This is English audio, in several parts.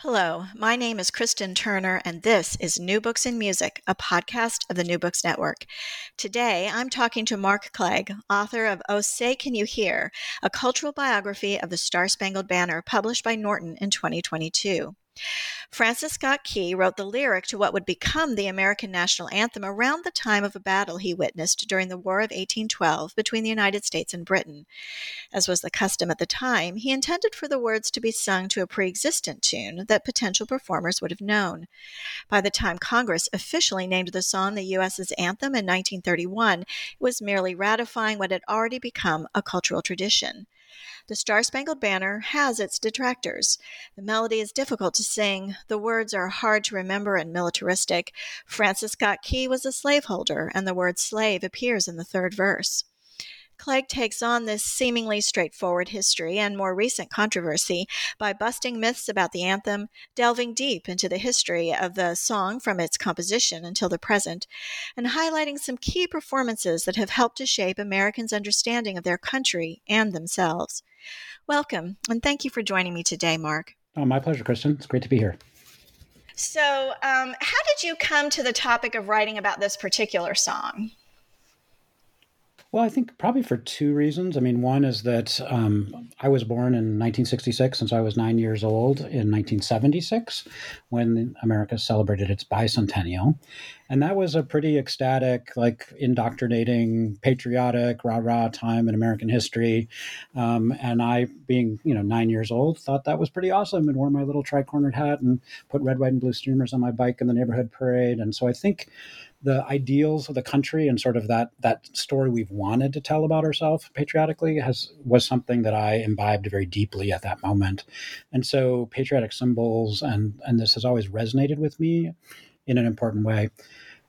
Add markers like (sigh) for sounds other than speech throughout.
Hello, my name is Kristen Turner, and this is New Books in Music, a podcast of the New Books Network. Today, I'm talking to Mark Clague, author of Oh Say Can You Hear, a cultural biography of the Star Spangled Banner published by Norton in 2022. Francis Scott Key wrote the lyric to what would become the American national anthem around the time of a battle he witnessed during the War of 1812 between the United States and Britain. As was the custom at the time, he intended for the words to be sung to a pre existent tune that potential performers would have known. By the time Congress officially named the song the U.S.'s anthem in 1931, it was merely ratifying what had already become a cultural tradition. The Star Spangled Banner has its detractors. The melody is difficult to sing, the words are hard to remember and militaristic. Francis Scott Key was a slaveholder, and the word slave appears in the third verse. Clague takes on this seemingly straightforward history and more recent controversy by busting myths about the anthem, delving deep into the history of the song from its composition until the present, and highlighting some key performances that have helped to shape Americans' understanding of their country and themselves. Welcome, and thank you for joining me today, Mark. Oh, my pleasure, Kristen. It's great to be here. So, um, how did you come to the topic of writing about this particular song? Well, I think probably for two reasons. I mean, one is that um, I was born in 1966, since I was nine years old in 1976, when America celebrated its bicentennial. And that was a pretty ecstatic, like indoctrinating, patriotic, rah rah time in American history. Um, and I, being, you know, nine years old, thought that was pretty awesome and wore my little tri cornered hat and put red, white, and blue streamers on my bike in the neighborhood parade. And so I think the ideals of the country and sort of that that story we've wanted to tell about ourselves patriotically has was something that I imbibed very deeply at that moment. And so patriotic symbols and and this has always resonated with me in an important way.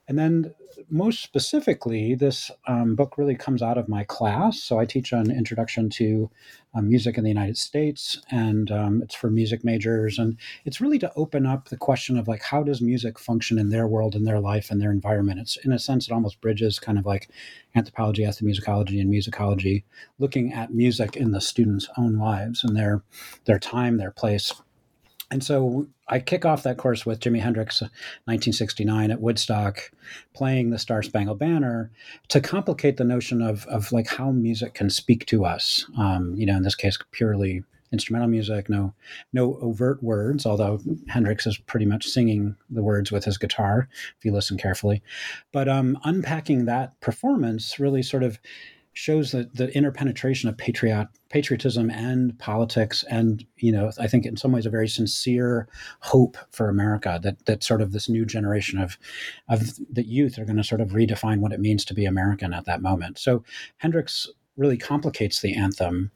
And then most specifically, this um, book really comes out of my class. So I teach an introduction to um, music in the United States, and um, it's for music majors. And it's really to open up the question of like, how does music function in their world, in their life, and their environment? It's in a sense, it almost bridges kind of like anthropology, ethnomusicology, and musicology, looking at music in the students' own lives and their their time, their place and so I kick off that course with Jimi Hendrix, 1969 at Woodstock, playing the Star Spangled Banner to complicate the notion of, of like how music can speak to us. Um, you know, in this case, purely instrumental music, no no overt words, although Hendrix is pretty much singing the words with his guitar if you listen carefully. But um, unpacking that performance really sort of shows that the interpenetration of patriot patriotism and politics and you know i think in some ways a very sincere hope for america that that sort of this new generation of of the youth are going to sort of redefine what it means to be american at that moment. So hendrix really complicates the anthem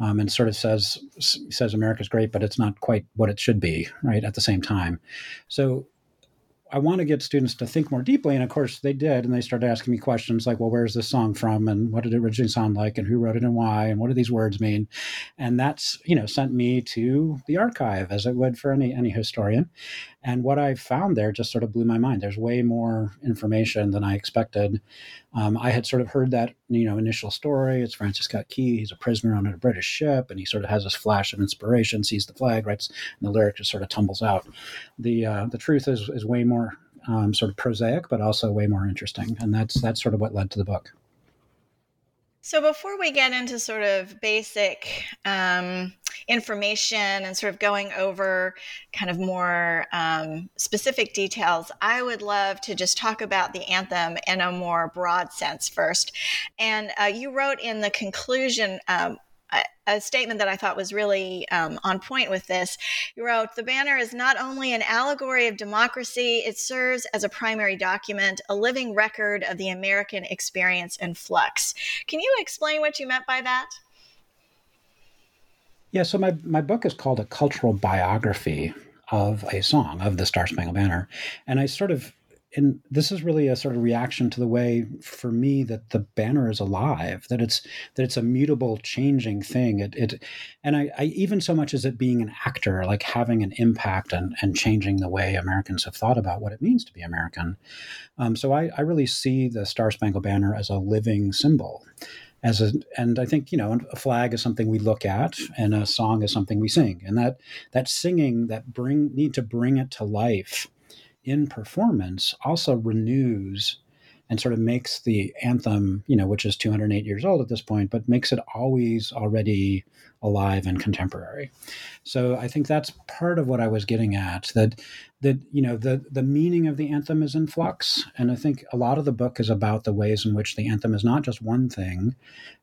um, and sort of says says america's great but it's not quite what it should be right at the same time. So I want to get students to think more deeply. And of course, they did. And they started asking me questions like, well, where's this song from? And what did it originally sound like? And who wrote it and why? And what do these words mean? And that's, you know, sent me to the archive, as it would for any, any historian. And what I found there just sort of blew my mind. There's way more information than I expected. Um, I had sort of heard that, you know, initial story. It's Francis Scott Key. He's a prisoner on a British ship, and he sort of has this flash of inspiration, sees the flag, writes, and the lyric just sort of tumbles out. The uh, the truth is is way more um, sort of prosaic, but also way more interesting, and that's that's sort of what led to the book. So before we get into sort of basic um, information and sort of going over kind of more um, specific details, I would love to just talk about the anthem in a more broad sense first. And uh, you wrote in the conclusion um, a, statement that I thought was really um, on point with this. You wrote, The banner is not only an allegory of democracy, it serves as a primary document, a living record of the American experience in flux. Can you explain what you meant by that? Yeah, so my, my book is called A Cultural Biography of a Song of the Star Spangled Banner. And I sort of and this is really a sort of reaction to the way for me that the banner is alive that it's that it's a mutable changing thing. It, it and I, I even so much as it being an actor like having an impact and, and changing the way americans have thought about what it means to be american. Um, so I, I really see the star spangled banner as a living symbol as a and i think you know a flag is something we look at and a song is something we sing. And that that singing that bring need to bring it to life in performance also renews and sort of makes the anthem, you know, which is 208 years old at this point, but makes it always already alive and contemporary. So I think that's part of what I was getting at that that you know the the meaning of the anthem is in flux and i think a lot of the book is about the ways in which the anthem is not just one thing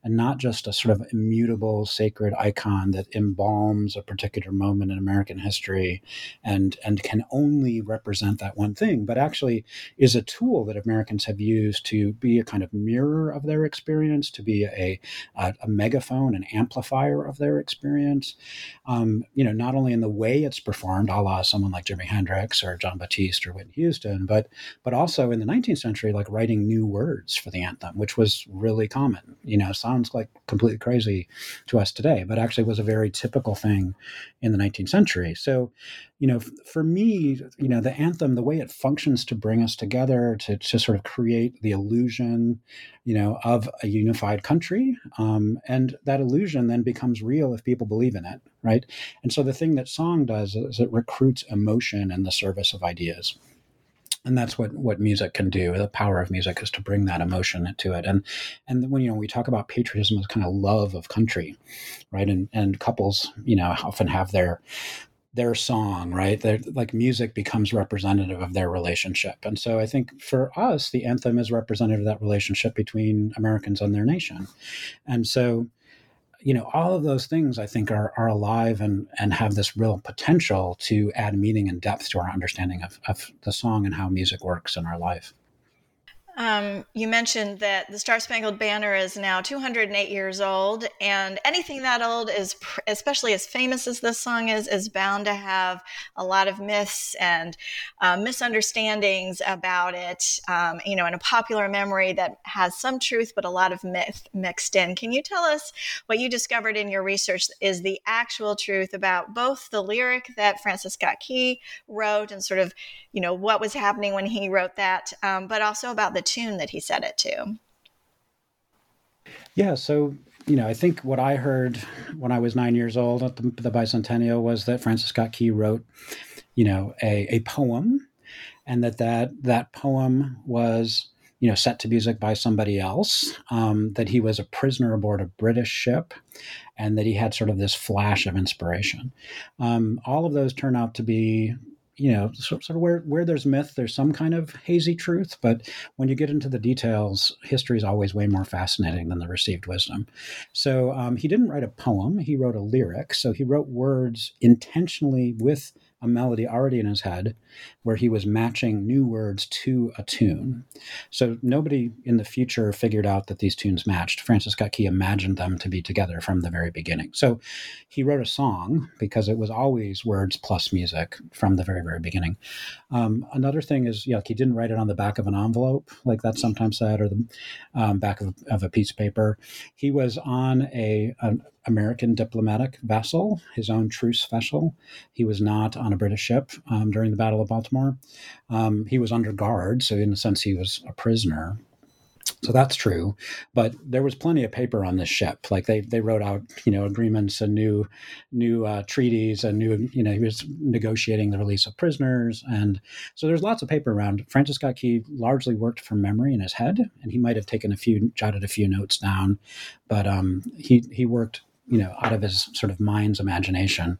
and not just a sort of immutable sacred icon that embalms a particular moment in american history and and can only represent that one thing but actually is a tool that americans have used to be a kind of mirror of their experience to be a a, a megaphone an amplifier of their experience um, you know not only in the way it's performed a la someone like jimi hendrix or Jon Batiste or Whitney Houston, but but also in the 19th century, like writing new words for the anthem, which was really common. You know, sounds like completely crazy to us today, but actually was a very typical thing in the 19th century. So, you know, for me, you know, the anthem, the way it functions to bring us together, to, to sort of create the illusion, you know, of a unified country. Um, and that illusion then becomes real if people believe in it, right? And so the thing that song does is it recruits emotion in the service of ideas and that's what what music can do the power of music is to bring that emotion to it and and when you know we talk about patriotism as kind of love of country right and and couples you know often have their their song, right? They're, like music becomes representative of their relationship. And so I think for us, the anthem is representative of that relationship between Americans and their nation. And so, you know, all of those things I think are, are alive and, and have this real potential to add meaning and depth to our understanding of, of the song and how music works in our life. Um, you mentioned that the Star Spangled Banner is now 208 years old, and anything that old is, especially as famous as this song is, is bound to have a lot of myths and uh, misunderstandings about it. Um, you know, in a popular memory that has some truth but a lot of myth mixed in. Can you tell us what you discovered in your research is the actual truth about both the lyric that Francis Scott Key wrote and sort of, you know, what was happening when he wrote that, um, but also about the tune that he set it to. Yeah, so you know, I think what I heard when I was nine years old at the, the bicentennial was that Francis Scott Key wrote, you know, a, a poem, and that that that poem was you know set to music by somebody else. Um, that he was a prisoner aboard a British ship, and that he had sort of this flash of inspiration. Um, all of those turn out to be you know, sort of where, where there's myth, there's some kind of hazy truth. But when you get into the details, history is always way more fascinating than the received wisdom. So um, he didn't write a poem, he wrote a lyric. So he wrote words intentionally with a melody already in his head where he was matching new words to a tune. So nobody in the future figured out that these tunes matched. Francis Scott Key imagined them to be together from the very beginning. So he wrote a song because it was always words plus music from the very, very beginning. Um, another thing is, yeah, he didn't write it on the back of an envelope, like that's sometimes said, or the um, back of, of, a piece of paper. He was on a, an American diplomatic vessel, his own truce vessel. He was not on a British ship um, during the Battle of Baltimore. Um, he was under guard, so in a sense, he was a prisoner. So that's true, but there was plenty of paper on this ship. Like they they wrote out you know agreements and new new uh, treaties and new you know he was negotiating the release of prisoners and so there's lots of paper around. Francis Scott Key largely worked from memory in his head, and he might have taken a few jotted a few notes down, but um, he he worked you know, out of his sort of mind's imagination.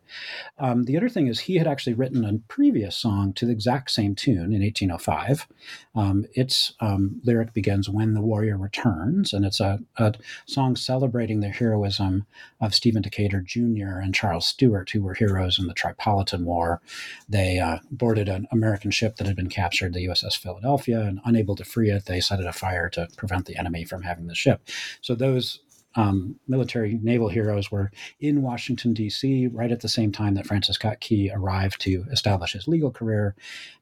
Um, the other thing is he had actually written a previous song to the exact same tune in 1805. Um, its um, lyric begins "When the warrior returns," and it's a, a, song celebrating the heroism of Stephen Decatur Jr. and Charles Stewart, who were heroes in the Tripolitan War. They uh, boarded an American ship that had been captured, the USS Philadelphia, and unable to free it, they set it afire to prevent the enemy from having the ship. So those um, military naval heroes were in Washington, D.C., right at the same time that Francis Scott Key arrived to establish his legal career.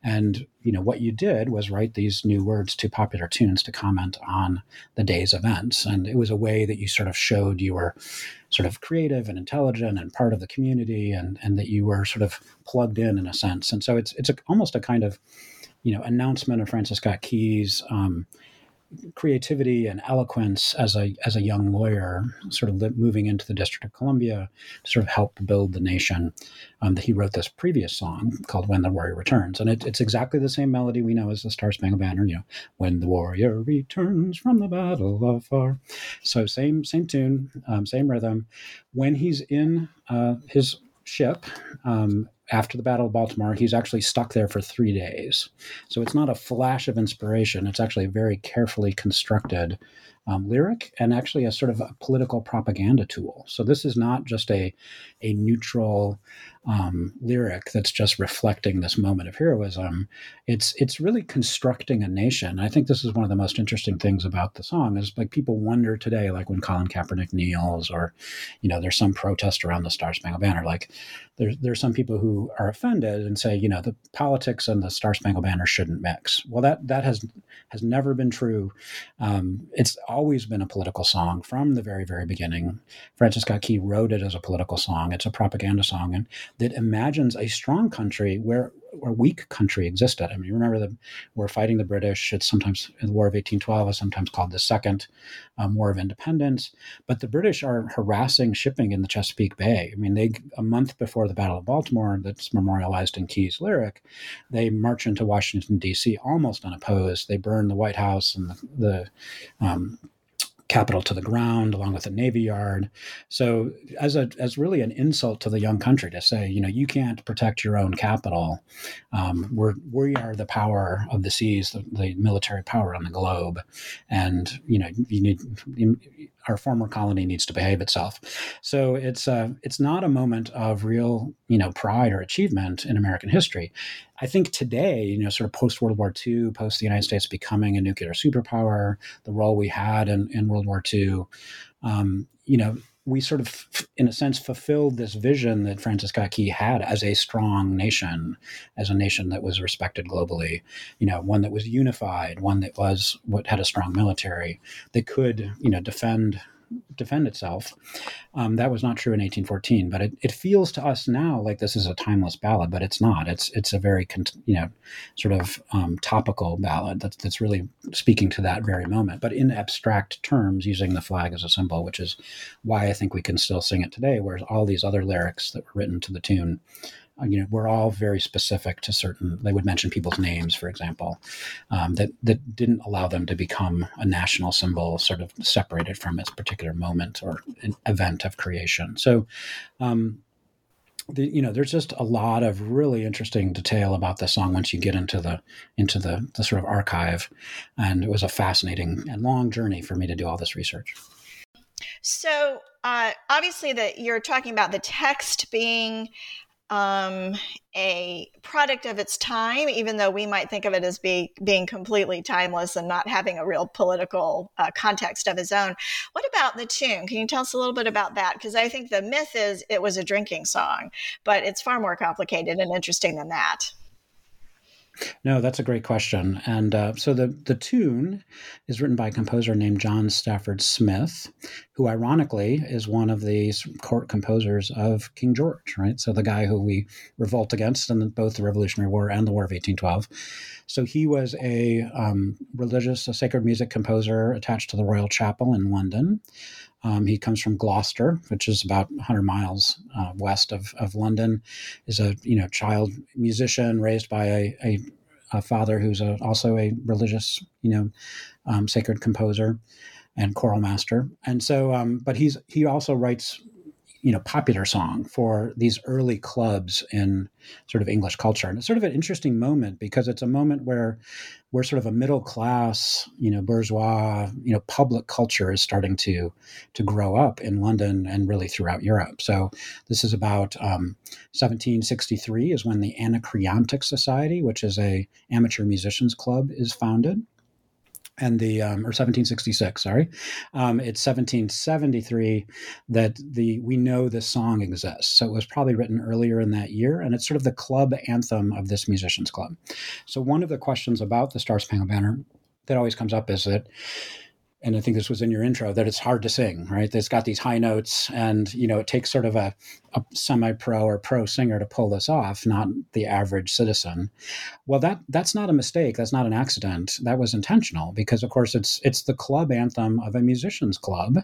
And, you know, what you did was write these new words to popular tunes to comment on the day's events. And it was a way that you sort of showed you were sort of creative and intelligent and part of the community and, and that you were sort of plugged in in a sense. And so it's, it's a, almost a kind of, you know, announcement of Francis Scott Key's um, creativity and eloquence as a as a young lawyer, sort of moving into the District of Columbia to sort of help build the nation. Um, he wrote this previous song called "When the Warrior Returns," and it, it's exactly the same melody we know as the Star Spangled Banner. You know, "When the warrior returns from the battle of far," so same same tune, um, same rhythm. When he's in uh, his ship. Um, after the Battle of Baltimore, he's actually stuck there for three days. So it's not a flash of inspiration. It's actually a very carefully constructed um, lyric and actually a sort of a political propaganda tool. So this is not just a, a neutral um, lyric that's just reflecting this moment of heroism. It's it's really constructing a nation. I think this is one of the most interesting things about the song is like people wonder today, like when Colin Kaepernick kneels, or you know, there's some protest around the Star Spangled Banner. Like there's there's some people who are offended and say, you know, the politics and the Star Spangled Banner shouldn't mix. Well, that that has has never been true. Um, it's always been a political song from the very very beginning. Francis Scott Key wrote it as a political song. It's a propaganda song, and that imagines a strong country where a weak country existed. I mean, you remember that we're fighting the British. It's sometimes the War of 1812 is sometimes called the Second um, War of Independence. But the British are harassing shipping in the Chesapeake Bay. I mean, they a month before the Battle of Baltimore, that's memorialized in Key's lyric, they march into Washington D.C. almost unopposed. They burn the White House and the, the um, Capitol to the ground along with the navy yard. So as a as really an insult to the young country to say you know you can't protect your own capital. Um, we're we are the power of the seas the, the military power on the globe. And you know you need our former colony needs to behave itself. So it's uh, it's not a moment of real you know pride or achievement in American history. I think today, you know, sort of post World War II, post the United States becoming a nuclear superpower, the role we had in, in World War II, um, you know, we sort of, in a sense, fulfilled this vision that Francis Scott Key had as a strong nation, as a nation that was respected globally, you know, one that was unified, one that was what had a strong military that could, you know, defend defend itself. Um, that was not true in 1814, but it, it feels to us now like this is a timeless ballad, but it's not. It's it's a very you know sort of um, topical ballad that's that's really speaking to that very moment, but in abstract terms, using the flag as a symbol, which is why I think we can still sing it today. Whereas all these other lyrics that were written to the tune you know, we're all very specific to certain. They would mention people's names, for example, um, that that didn't allow them to become a national symbol, sort of separated from its particular moment or event of creation. So, um, the, you know, there's just a lot of really interesting detail about the song once you get into the into the the sort of archive, and it was a fascinating and long journey for me to do all this research. So uh, obviously, that you're talking about the text being um, a product of its time, even though we might think of it as be, being completely timeless and not having a real political uh, context of its own. What about the tune? Can you tell us a little bit about that? Because I think the myth is it was a drinking song, but it's far more complicated and interesting than that. No, that's a great question. And uh, so the the tune is written by a composer named John Stafford Smith, who ironically is one of the court composers of King George, right? So the guy who we revolt against in both the Revolutionary War and the War of 1812. So he was a um, religious, a sacred music composer attached to the Royal Chapel in London. Um, he comes from Gloucester, which is about 100 miles uh, west of, of London. Is a you know child musician raised by a, a, a father who's a, also a religious you know um, sacred composer and choral master. And so, um, but he's he also writes you know popular song for these early clubs in sort of English culture. And it's sort of an interesting moment because it's a moment where we're sort of a middle class, you know, bourgeois, you know, public culture is starting to to grow up in London and really throughout Europe. So this is about um, 1763 is when the Anacreontic Society, which is a amateur musicians club, is founded and the um, or 1766 sorry. Um, it's 1773 that the we know this song exists. So it was probably written earlier in that year and it's sort of the club anthem of this musicians club. So one of the questions about the star spangled banner that always comes up is that and I think this was in your intro that it's hard to sing, right? It's got these high notes, and you know it takes sort of a, a semi-pro or pro singer to pull this off, not the average citizen. Well, that that's not a mistake. That's not an accident. That was intentional because, of course, it's it's the club anthem of a musicians club,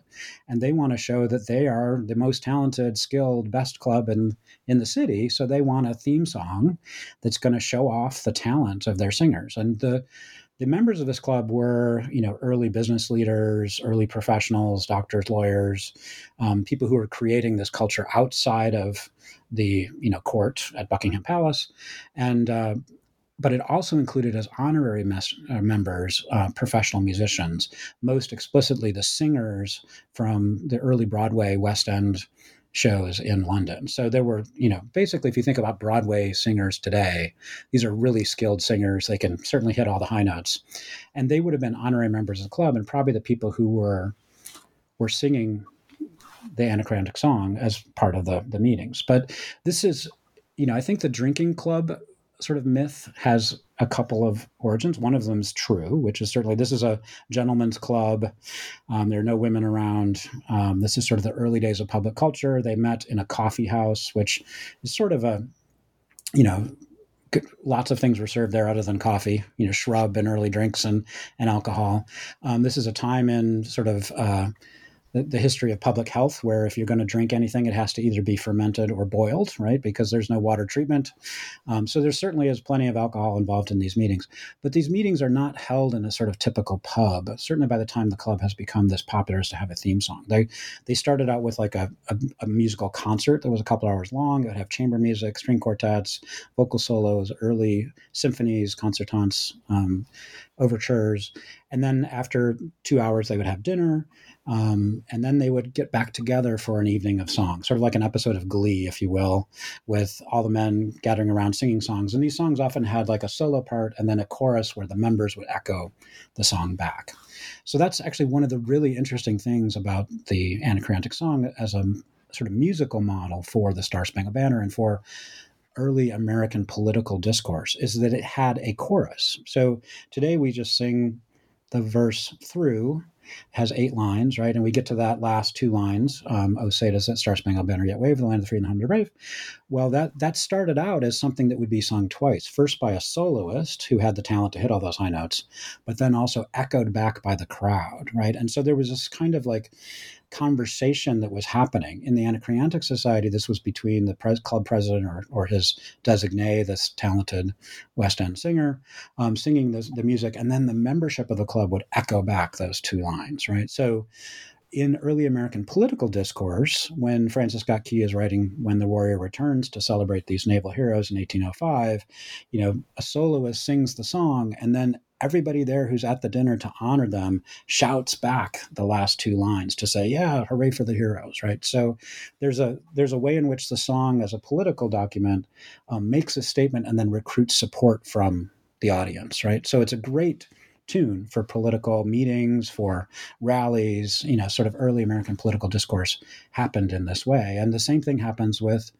and they want to show that they are the most talented, skilled, best club in in the city. So they want a theme song that's going to show off the talent of their singers, and the the members of this club were, you know, early business leaders, early professionals, doctors, lawyers, um, people who were creating this culture outside of the, you know, court at Buckingham Palace, and uh, but it also included as honorary mes- uh, members uh, professional musicians, most explicitly the singers from the early Broadway, West End shows in London. So there were, you know, basically, if you think about Broadway singers today, these are really skilled singers. They can certainly hit all the high notes, and they would have been honorary members of the club, and probably the people who were were singing the anacreontic song as part of the the meetings. But this is, you know, I think the drinking club sort of myth has a couple of origins. One of them is true, which is certainly this is a gentleman's club. Um, there are no women around. Um, this is sort of the early days of public culture. They met in a coffee house, which is sort of a, you know, lots of things were served there other than coffee, you know, shrub and early drinks and and alcohol. Um, this is a time in sort of uh, the, the history of public health, where if you're going to drink anything, it has to either be fermented or boiled, right? Because there's no water treatment. Um, so there certainly is plenty of alcohol involved in these meetings. But these meetings are not held in a sort of typical pub. Certainly by the time the club has become this popular as to have a theme song. They they started out with like a, a, a musical concert that was a couple hours long. It would have chamber music, string quartets, vocal solos, early symphonies, concertants, um, overtures. And then after two hours, they would have dinner. Um, and then they would get back together for an evening of song, sort of like an episode of Glee, if you will, with all the men gathering around singing songs. And these songs often had like a solo part and then a chorus where the members would echo the song back. So that's actually one of the really interesting things about the anacreontic song as a sort of musical model for the Star Spangled Banner and for early American political discourse is that it had a chorus. So today we just sing the verse through has eight lines, right? And we get to that last two lines. Um, oh, say does that Star Spangled Banner yet wave, the land of the free and the brave. Well, that that started out as something that would be sung twice. First by a soloist who had the talent to hit all those high notes, but then also echoed back by the crowd, right? And so there was this kind of like conversation that was happening in the Anacreontic Society. This was between the pres- club president or, or his designee, this talented West End singer, um, singing the, the music, and then the membership of the club would echo back those two lines, right? So in early American political discourse, when Francis Scott Key is writing When the Warrior Returns to celebrate these naval heroes in 1805, you know, a soloist sings the song, and then everybody there who's at the dinner to honor them shouts back the last two lines to say, "Yeah, hooray for the heroes!" Right. So there's a there's a way in which the song, as a political document, um, makes a statement and then recruits support from the audience. Right. So it's a great tune for political meetings, for rallies. You know, sort of early American political discourse happened in this way, and the same thing happens with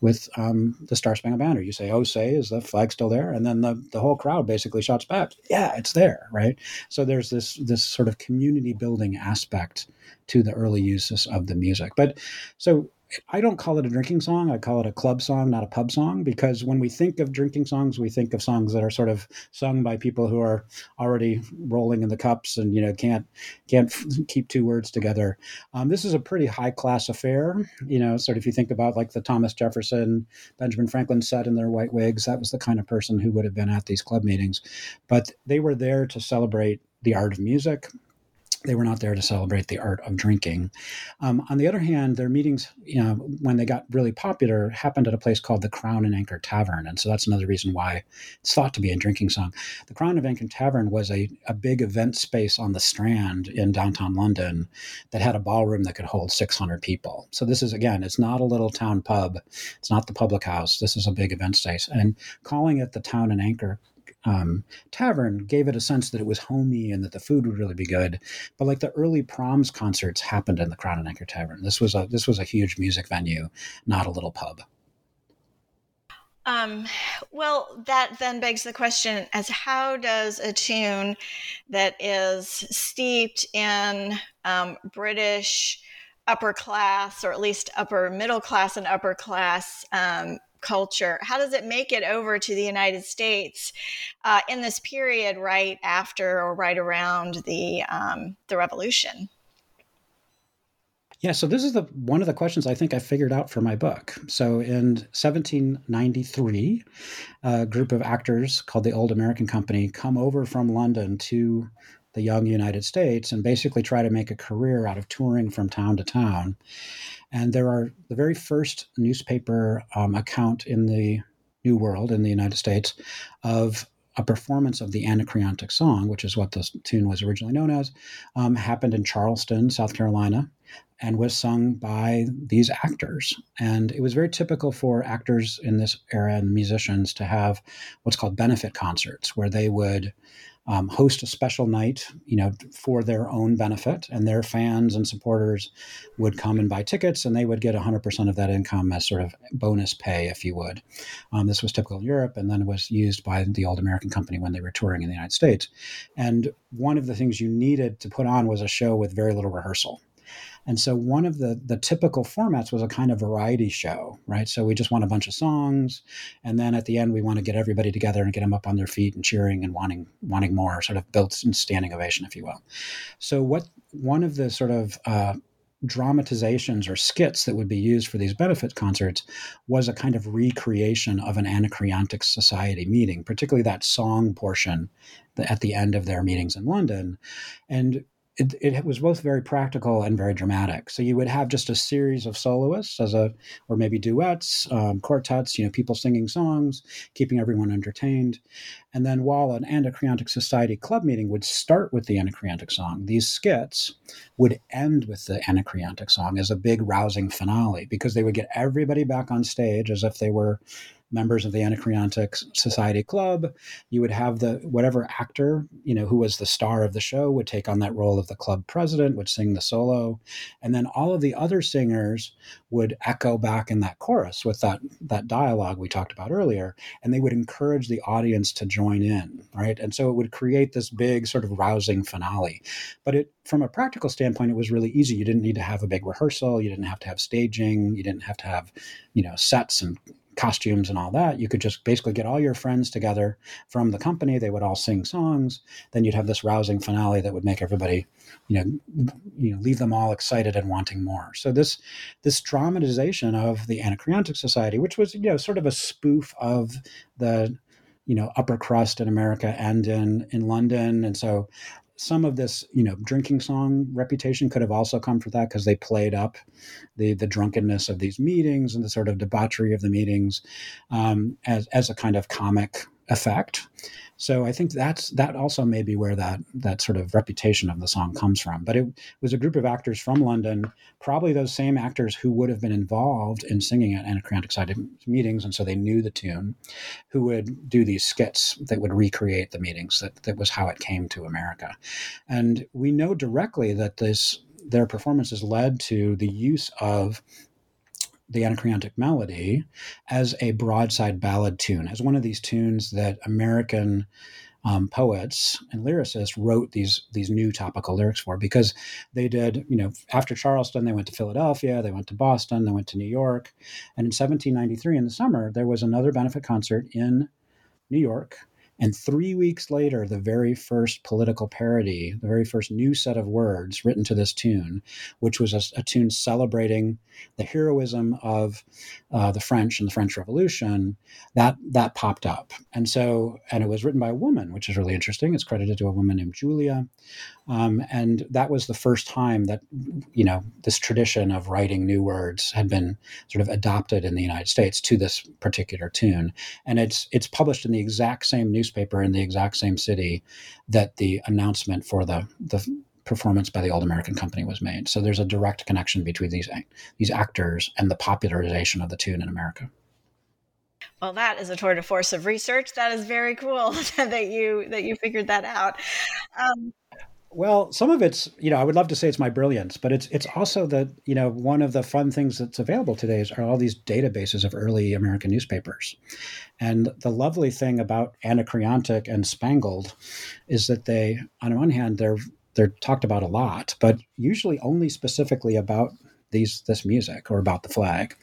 with um, the Star Spangled Banner. You say, "Oh, say, is the flag still there?" And then the, the whole crowd basically shouts back, "Yeah, it's there!" Right. So there's this this sort of community building aspect to the early uses of the music. But so I don't call it a drinking song. I call it a club song, not a pub song, because when we think of drinking songs, we think of songs that are sort of sung by people who are already rolling in the cups and you know can't can't keep two words together. Um, this is a pretty high class affair. You know, sort of if you think about like the Thomas Jefferson, Benjamin Franklin set in their white wigs, that was the kind of person who would have been at these club meetings. But they were there to celebrate the art of music they were not there to celebrate the art of drinking. Um, on the other hand, their meetings, you know, when they got really popular, happened at a place called the Crown and Anchor Tavern, and so that's another reason why it's thought to be a drinking song. The Crown and Anchor Tavern was a, a big event space on the Strand in downtown London that had a ballroom that could hold 600 people. So this is again, it's not a little town pub, it's not the public house. This is a big event space, and calling it the Town and Anchor um, tavern gave it a sense that it was homey and that the food would really be good. But like the early proms concerts happened in the Crown and Anchor Tavern. This was a this was a huge music venue, not a little pub. Um, well, that then begs the question as how does a tune that is steeped in um, British upper class, or at least upper middle class and upper class um, culture, how does it make it over to the United States uh, in this period right after or right around the um, the revolution? Yeah, so this is the one of the questions I think I figured out for my book. So in 1793, a group of actors called the Old American Company come over from London to the young United States and basically try to make a career out of touring from town to town. And there are the very first newspaper um, account in the New World in the United States of a performance of the Anacreontic Song, which is what the tune was originally known as, um, happened in Charleston, South Carolina and was sung by these actors. And it was very typical for actors in this era and musicians to have what's called benefit concerts, where they would um, host a special night, you know, for their own benefit, and their fans and supporters would come and buy tickets, and they would get 100% of that income as sort of bonus pay, if you would. Um, this was typical in Europe, and then was used by the old American company when they were touring in the United States. And one of the things you needed to put on was a show with very little rehearsal. And so one of the the typical formats was a kind of variety show, right? So we just want a bunch of songs, and then at the end we want to get everybody together and get them up on their feet and cheering and wanting wanting more, sort of built in standing ovation, if you will. So what one of the sort of uh, dramatizations or skits that would be used for these benefit concerts was a kind of recreation of an anacreontic society meeting, particularly that song portion at the end of their meetings in London. And it, it was both very practical and very dramatic. So you would have just a series of soloists as a, or maybe duets, um, quartets, you know, people singing songs, keeping everyone entertained. And then while an Anacreontic Society club meeting would start with the Anacreontic song, these skits would end with the Anacreontic song as a big rousing finale because they would get everybody back on stage as if they were members of the Anacreontic Society Club. You would have the whatever actor, you know, who was the star of the show would take on that role of the club president, would sing the solo, and then all of the other singers would echo back in that chorus with that that dialogue we talked about earlier, and they would encourage the audience to join in, right? And so it would create this big sort of rousing finale. But it from a practical standpoint, it was really easy. You didn't need to have a big rehearsal. You didn't have to have staging. You didn't have to have, you know, sets and costumes and all that. You could just basically get all your friends together from the company. They would all sing songs. Then you'd have this rousing finale that would make everybody, you know, you know, leave them all excited and wanting more. So this this dramatization of the Anacreontic Society, which was you know sort of a spoof of the you know upper crust in America and in in London, and so some of this, you know, drinking song reputation could have also come from that because they played up the the drunkenness of these meetings and the sort of debauchery of the meetings um, as as a kind of comic effect. So I think that's that also may be where that that sort of reputation of the song comes from. But it was a group of actors from London, probably those same actors who would have been involved in singing at Anacreontic Society meetings, and so they knew the tune, who would do these skits that would recreate the meetings. That that was how it came to America, and we know directly that this their performances led to the use of the Anacreontic Melody as a broadside ballad tune, as one of these tunes that American um, poets and lyricists wrote these these new topical lyrics for because they did you know after Charleston they went to Philadelphia they went to Boston they went to New York. And in 1793 in the summer there was another benefit concert in New York and three weeks later, the very first political parody, the very first new set of words written to this tune, which was a, a tune celebrating the heroism of uh, the French and the French Revolution, that that popped up. And so, and it was written by a woman, which is really interesting. It's credited to a woman named Julia. Um, and that was the first time that, you know, this tradition of writing new words had been sort of adopted in the United States to this particular tune. And it's it's published in the exact same newspaper in the exact same city that the announcement for the the performance by the Old American Company was made. So there's a direct connection between these these actors and the popularization of the tune in America. Well, that is a tour de force of research. That is very cool (laughs) that you that you figured that out. Um, well, some of it's, you know, I would love to say it's my brilliance, but it's it's also that, you know, one of the fun things that's available today is are all these databases of early American newspapers. And the lovely thing about Anacreontic and Spangled is that they, on one hand, they're they're talked about a lot, but usually only specifically about these this music or about the flag.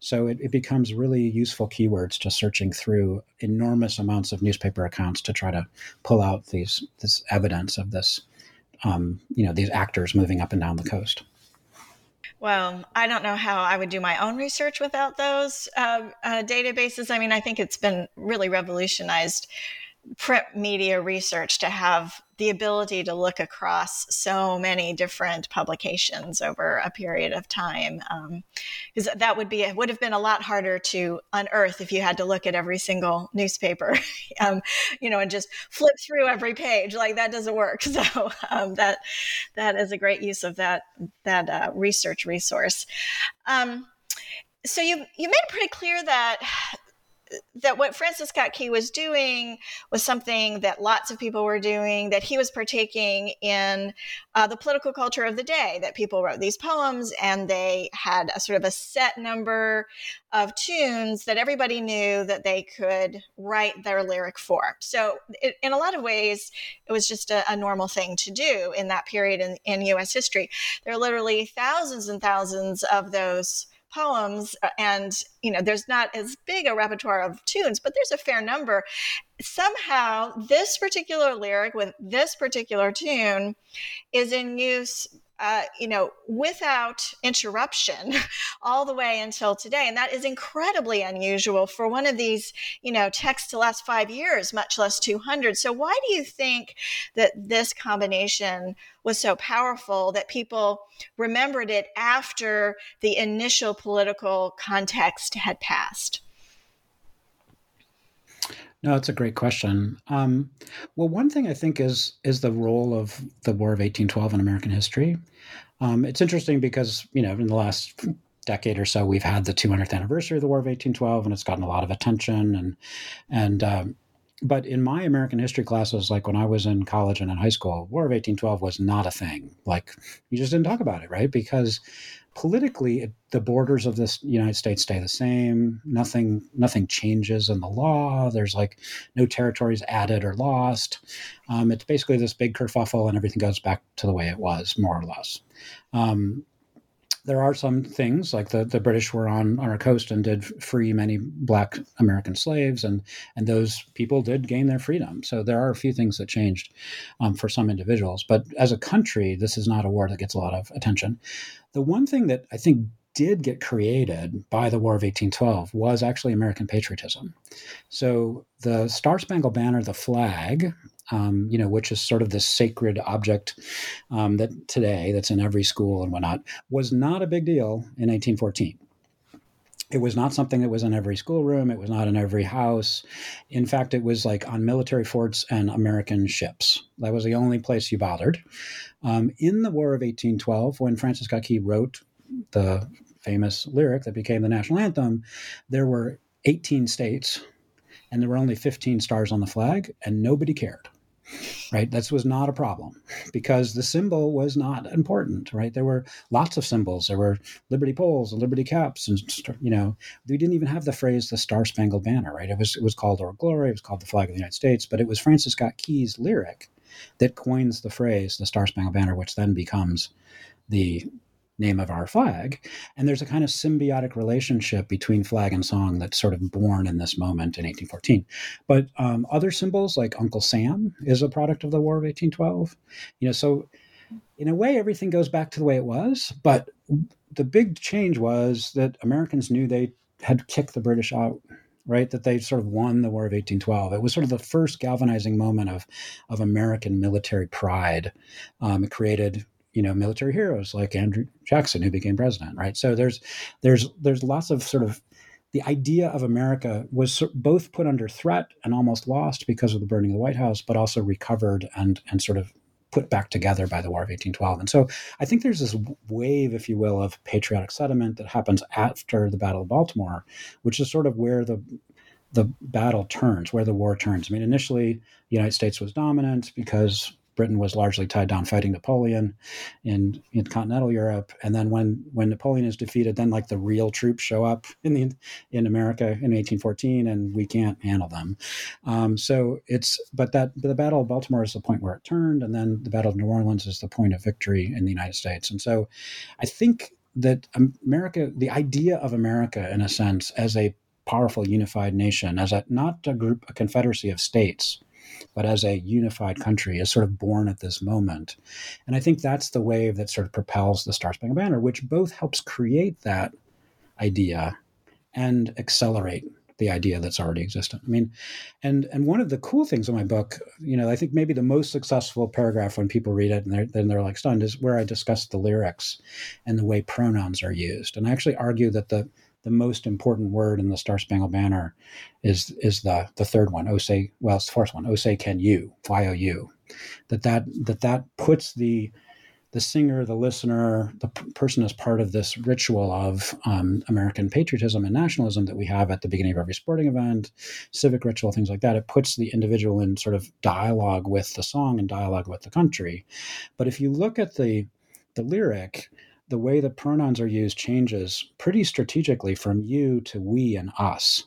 So it, it becomes really useful keywords to searching through enormous amounts of newspaper accounts to try to pull out these this evidence of this um, you know these actors moving up and down the coast. Well, I don't know how I would do my own research without those uh, uh, databases. I mean, I think it's been really revolutionized print media research to have the ability to look across so many different publications over a period of time because um, that would be it would have been a lot harder to unearth if you had to look at every single newspaper (laughs) um, you know and just flip through every page. Like that doesn't work. (laughs) So um, that that is a great use of that that uh, research resource. Um, so you you made it pretty clear that that what Francis Scott Key was doing was something that lots of people were doing, that he was partaking in uh, the political culture of the day, that people wrote these poems and they had a sort of a set number of tunes that everybody knew that they could write their lyric for. So, it, in a lot of ways, it was just a, a, normal thing to do in that period in, in US history. There are literally thousands and thousands of those poems uh, and you know there's not as big a repertoire of tunes but there's a fair number. Somehow this particular lyric with this particular tune is in use uh, you know, without interruption (laughs) all the way until today. And that is incredibly unusual for one of these, you know, texts to last five years, much less 200. So, why do you think that this combination was so powerful that people remembered it after the initial political context had passed? No, that's a great question. Um, well, one thing I think is is the role of the War of 1812 in American history. Um, it's interesting because you know in the last decade or so we've had the 200th anniversary of the War of 1812, and it's gotten a lot of attention. And and um, but in my American history classes, like when I was in college and in high school, War of 1812 was not a thing. Like you just didn't talk about it, right? Because politically, it, the borders of this United States stay the same. Nothing, nothing changes in the law. There's like no territories added or lost. Um, it's basically this big kerfuffle, and everything goes back to the way it was, more or less. Um, there are some things like the, the British were on, on our coast and did free many black American slaves, and and those people did gain their freedom. So there are a few things that changed um, for some individuals, but as a country, this is not a war that gets a lot of attention. The one thing that I think did get created by the War of 1812 was actually American patriotism. So the Star Spangled Banner, the flag, um, you know, which is sort of this sacred object um, that today that's in every school and whatnot, was not a big deal in 1814. It was not something that was in every schoolroom. It was not in every house. In fact, it was like on military forts and American ships. That was the only place you bothered. Um, in the War of 1812, when Francis Scott Key wrote the famous lyric that became the national anthem, there were 18 states and there were only 15 stars on the flag, and nobody cared right? This was not a problem because the symbol was not important right? There were lots of symbols. There were liberty poles and liberty caps and you know we didn't even have the phrase the star spangled banner right? It was it was called our glory it was called the flag of the united states but it was francis scott key's lyric that coins the phrase the star spangled banner which then becomes the name of our flag. And there's a kind of symbiotic relationship between flag and song that's sort of born in this moment in 1814. But um, other symbols like Uncle Sam is a product of the War of 1812. You know, so in a way, everything goes back to the way it was. But the big change was that Americans knew they had kicked the British out right? That they sort of won the War of 1812. It was sort of the first galvanizing moment of of American military pride. Um, it created you know military heroes like Andrew Jackson who became president, right? So there's there's there's lots of sort of the idea of America was both put under threat and almost lost because of the burning of the White House, but also recovered and and sort of put back together by the War of 1812. And so I think there's this wave, if you will, of patriotic sentiment that happens after the Battle of Baltimore, which is sort of where the the battle turns, where the war turns. I mean, initially, the United States was dominant because Britain was largely tied down fighting Napoleon in, in continental Europe. And then when when Napoleon is defeated, then like the real troops show up (laughs) in the in America in 1814, and we can't handle them. Um, so it's but that the Battle of Baltimore is the point where it turned, and then the Battle of New Orleans is the point of victory in the United States. And so I think that America, the idea of America, in a sense, as a powerful unified nation, as a not a group, a confederacy of states but as a unified country is sort of born at this moment. And I think that's the wave that sort of propels the Star Spangled Banner, which both helps create that idea and accelerate the idea that's already existent. I mean, and and one of the cool things in my book, you know, I think maybe the most successful paragraph when people read it and they're, then they're like stunned is where I discuss the lyrics and the way pronouns are used. And I actually argue that the the most important word in the Star Spangled Banner is is the the third one. Oh say well, it's the fourth one. Oh say can you Y O U. That that that that puts the the singer, the listener, the p- person as part of this ritual of um, American patriotism and nationalism that we have at the beginning of every sporting event, civic ritual, things like that. It puts the individual in sort of dialogue with the song and dialogue with the country. But if you look at the the lyric, the way the pronouns are used changes pretty strategically from you to we and us.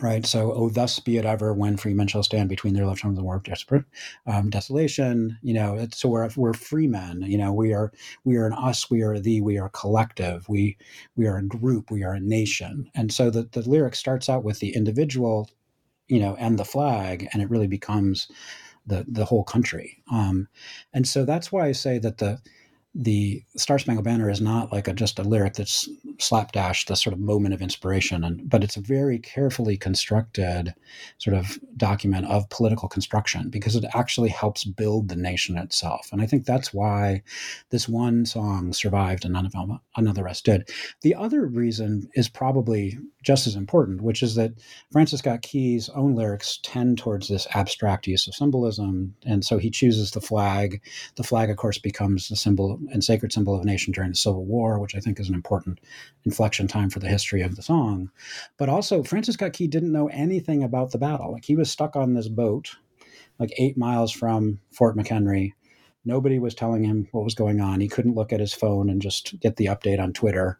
Right. So, oh, thus be it ever when free men shall stand between their left arms and the war of desperate um, desolation. You know, so we're we're free men. You know, we are we are an us. We are thee. We are collective. We we are a group. We are a nation. And so the the lyric starts out with the individual, you know, and the flag, and it really becomes the the whole country. Um, and so that's why I say that the the Star Spangled Banner is not like a, just a lyric that's slapdash, the sort of moment of inspiration, and but it's a very carefully constructed sort of document of political construction because it actually helps build the nation itself. And I think that's why this one song survived and none of them, none of the rest did. The other reason is probably just as important, which is that Francis Scott Key's own lyrics tend towards this abstract use of symbolism, and so he chooses the flag. The flag, of course, becomes the symbol and sacred symbol of a nation during the Civil War, which I think is an important inflection time for the history of the song. But also, Francis Scott Key didn't know anything about the battle. Like he was stuck on this boat, like eight miles from Fort McHenry, Nobody was telling him what was going on. He couldn't look at his phone and just get the update on Twitter.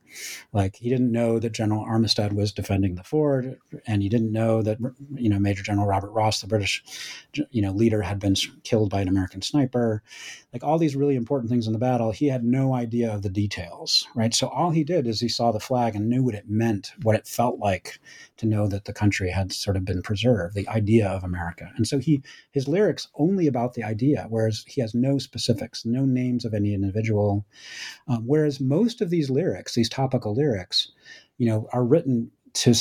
Like he didn't know that General Armistead was defending the fort, and he didn't know that you know Major General Robert Ross, the British you know leader, had been killed by an American sniper. Like all these really important things in the battle, he had no idea of the details. Right. So all he did is he saw the flag and knew what it meant, what it felt like to know that the country had sort of been preserved, the idea of America. And so he his lyrics only about the idea, whereas he has no specifics, no names of any individual. Um, whereas most of these lyrics, these topical lyrics, you know, are written to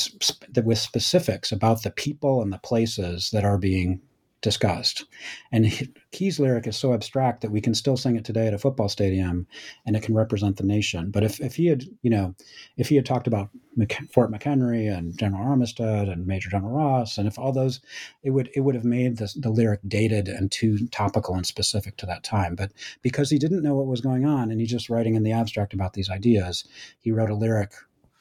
with specifics about the people and the places that are being discussed. And Key's lyric is so abstract that we can still sing it today at a football stadium and it can represent the nation. But if, if he had, you know, if he had talked about Fort McHenry and General Armistead and Major General Ross, and if all those, it would it would have made the, the lyric dated and too topical and specific to that time. But because he didn't know what was going on and he's just writing in the abstract about these ideas, he wrote a lyric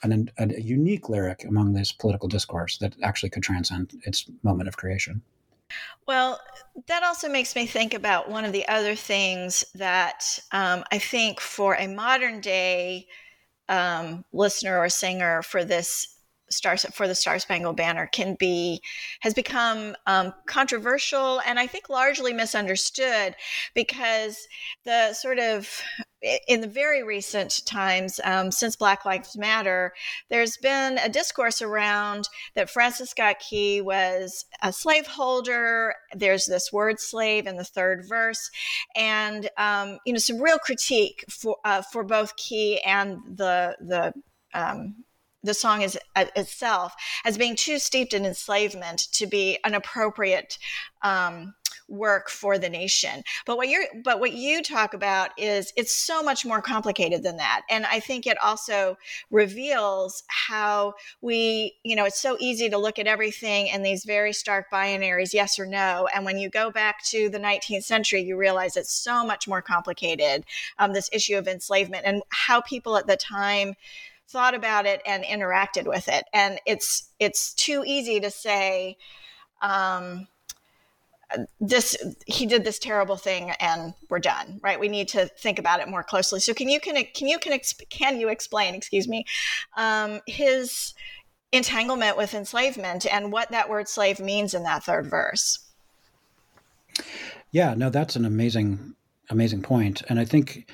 an, a unique lyric among this political discourse that actually could transcend its moment of creation. Well, that also makes me think about one of the other things that um, I think for a modern day um, listener or singer for this for the Star Spangled Banner can be has become um, controversial and I think largely misunderstood because the sort of in the very recent times um, since Black Lives Matter, there's been a discourse around that Francis Scott Key was a slaveholder. There's this word slave in the third verse, and um, you know some real critique for uh, for both Key and the the um, the song is uh, itself as being too steeped in enslavement to be an appropriate um, work for the nation. But what you're but what you talk about is it's so much more complicated than that. And I think it also reveals how we, you know, it's so easy to look at everything in these very stark binaries, yes or no. And when you go back to the 19th century, you realize it's so much more complicated. Um, this issue of enslavement and how people at the time thought about it and interacted with it. And it's it's too easy to say, um, this he did this terrible thing and we're done right? We need to think about it more closely. So can you can can you can can you explain excuse me um, his entanglement with enslavement and what that word slave means in that third verse? Yeah no that's an amazing amazing point. And i think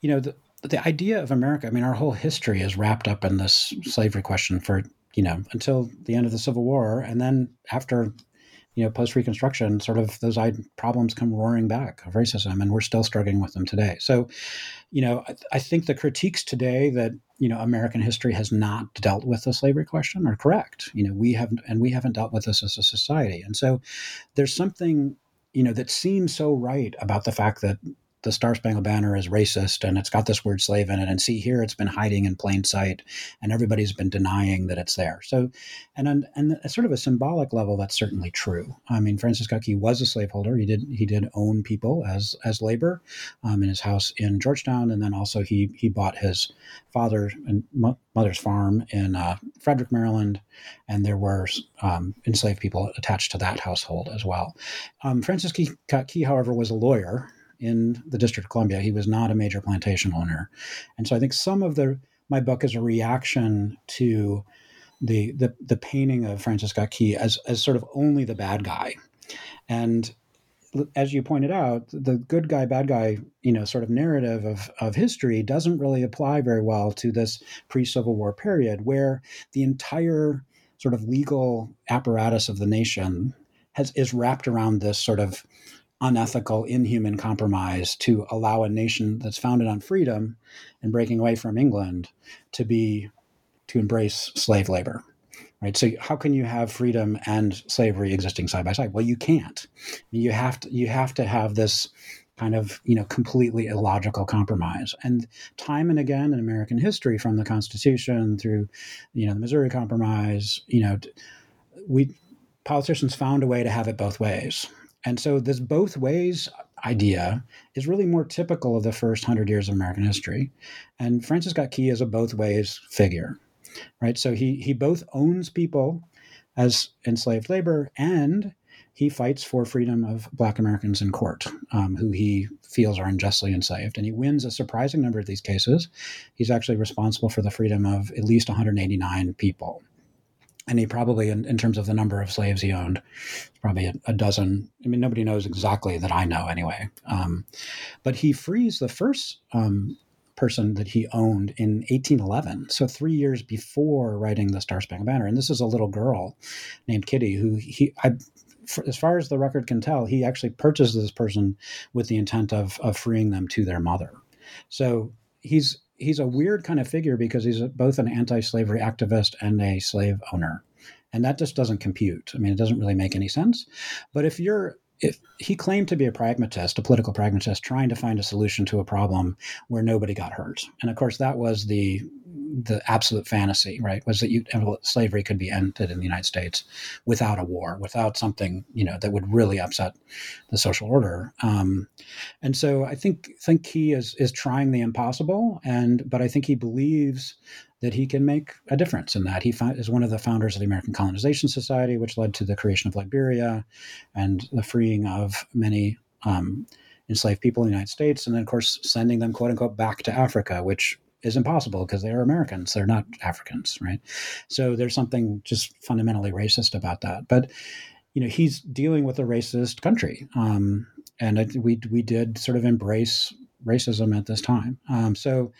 you know the the idea of america i mean our whole history is wrapped up in this slavery question for you know until the end of the civil war and then after you know, post Reconstruction, sort of those problems come roaring back of racism, and we're still struggling with them today. So, you know, I, I, think the critiques today that you know American history has not dealt with the slavery question are correct. You know, we haven't, and we haven't dealt with this as a society, and so there's something you know that seems so right about the fact that the Star Spangled Banner is racist and it's got this word slave in it. And see here, it's been hiding in plain sight, and everybody's been denying that it's there. So, and and, and sort of a symbolic level, that's certainly true. I mean, Francis Key was a slaveholder. He did he did own people as as labor um, in his house in Georgetown, and then also he he bought his father and mother's farm in uh, Frederick, Maryland, and there were um, enslaved people attached to that household as well. Um, Francis Key, Key, however, was a lawyer in the District of Columbia. He was not a major plantation owner, and so I think some of the my book is a reaction to the the, the painting of Francis Scott Key as as sort of only the bad guy, and as you pointed out, the good guy, bad guy, you know, sort of narrative of, of history doesn't really apply very well to this pre Civil War period where the entire sort of legal apparatus of the nation has is wrapped around this sort of unethical, inhuman compromise to allow a nation that's founded on freedom and breaking away from England to be to embrace slave labor. Right. So how can you have freedom and slavery existing side by side? Well, you can't. You have to you have to have this kind of you know completely illogical compromise and time and again in american history from the constitution through you know the missouri compromise you know we politicians found a way to have it both ways and so this both ways idea is really more typical of the first hundred years of American history. And Francis Scott Key is a both ways figure, right? So he he both owns people as enslaved labor and he fights for freedom of Black Americans in court, um, who he feels are unjustly enslaved, and he wins a surprising number of these cases. He's actually responsible for the freedom of at least 189 people and he probably in, in, terms of the number of slaves he owned probably a, a, dozen. I mean nobody knows exactly that i know anyway. Um, but he frees the first um, person that he owned in 1811 so three years before writing the star spangled banner. And this is a little girl named kitty who he I, as far as the record can tell he actually purchased this person with the intent of, of freeing them to their mother. So he's he's a weird kind of figure because he's both an anti-slavery activist and a slave owner. And that just doesn't compute. I mean it doesn't really make any sense. But if you're if he claimed to be a pragmatist a political pragmatist trying to find a solution to a problem where nobody got hurt. And of course that was the the absolute fantasy, right, was that you, slavery could be ended in the United States without a war, without something you know that would really upset the social order. Um, and so I think think he is is trying the impossible, and but I think he believes that he can make a difference in that. He is one of the founders of the American Colonization Society, which led to the creation of Liberia and the freeing of many. Um, enslaved people in the United States, and then, of course, sending them, quote unquote, back to Africa, which is impossible because they are Americans. They're not Africans, right? So there's something just fundamentally racist about that. But you know, he's dealing with a racist country, um, and it, we we did sort of embrace racism at this time. Um, so,